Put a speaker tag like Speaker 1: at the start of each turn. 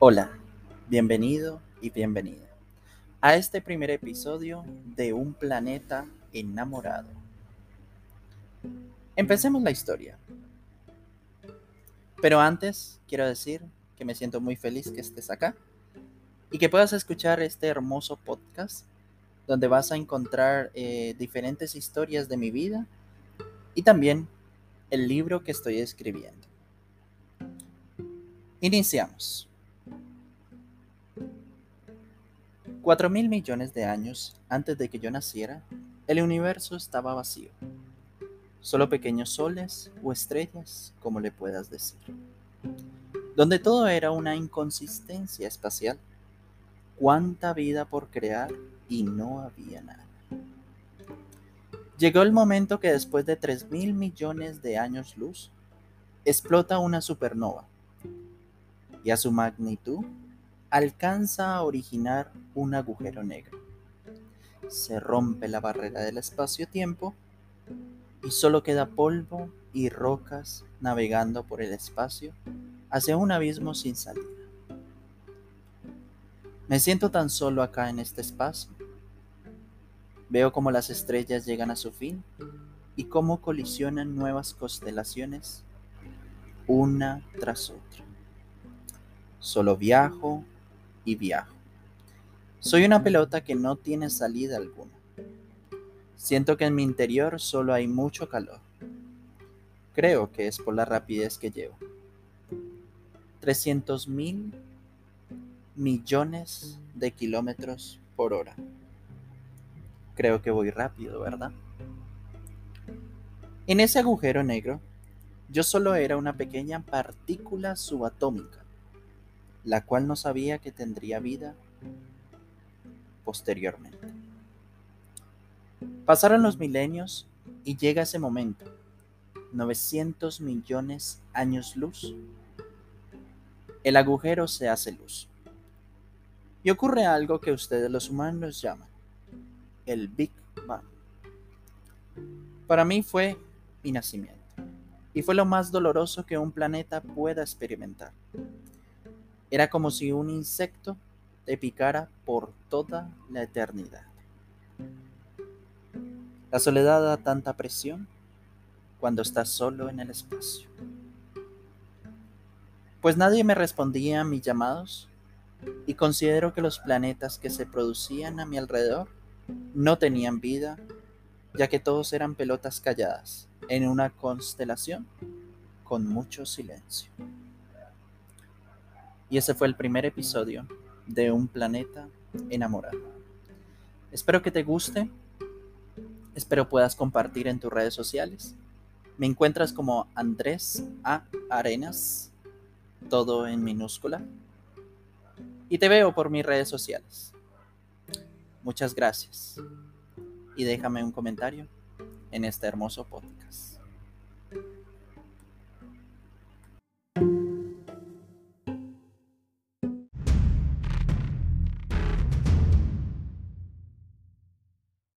Speaker 1: Hola, bienvenido y bienvenida a este primer episodio de Un planeta enamorado. Empecemos la historia. Pero antes quiero decir que me siento muy feliz que estés acá y que puedas escuchar este hermoso podcast donde vas a encontrar eh, diferentes historias de mi vida y también el libro que estoy escribiendo. Iniciamos. Cuatro mil millones de años antes de que yo naciera, el universo estaba vacío. Solo pequeños soles o estrellas, como le puedas decir. Donde todo era una inconsistencia espacial. Cuánta vida por crear y no había nada. Llegó el momento que después de tres mil millones de años luz, explota una supernova. Y a su magnitud alcanza a originar un agujero negro. Se rompe la barrera del espacio-tiempo y solo queda polvo y rocas navegando por el espacio hacia un abismo sin salida. Me siento tan solo acá en este espacio. Veo cómo las estrellas llegan a su fin y cómo colisionan nuevas constelaciones una tras otra. Solo viajo y viajo. Soy una pelota que no tiene salida alguna. Siento que en mi interior solo hay mucho calor. Creo que es por la rapidez que llevo. 300 mil millones de kilómetros por hora. Creo que voy rápido, ¿verdad? En ese agujero negro, yo solo era una pequeña partícula subatómica la cual no sabía que tendría vida posteriormente. Pasaron los milenios y llega ese momento, 900 millones años luz. El agujero se hace luz. Y ocurre algo que ustedes los humanos llaman el Big Bang. Para mí fue mi nacimiento y fue lo más doloroso que un planeta pueda experimentar. Era como si un insecto te picara por toda la eternidad. La soledad da tanta presión cuando estás solo en el espacio. Pues nadie me respondía a mis llamados y considero que los planetas que se producían a mi alrededor no tenían vida, ya que todos eran pelotas calladas en una constelación con mucho silencio. Y ese fue el primer episodio de Un planeta enamorado. Espero que te guste. Espero puedas compartir en tus redes sociales. Me encuentras como Andrés A. Arenas, todo en minúscula. Y te veo por mis redes sociales. Muchas gracias. Y déjame un comentario en este hermoso podcast.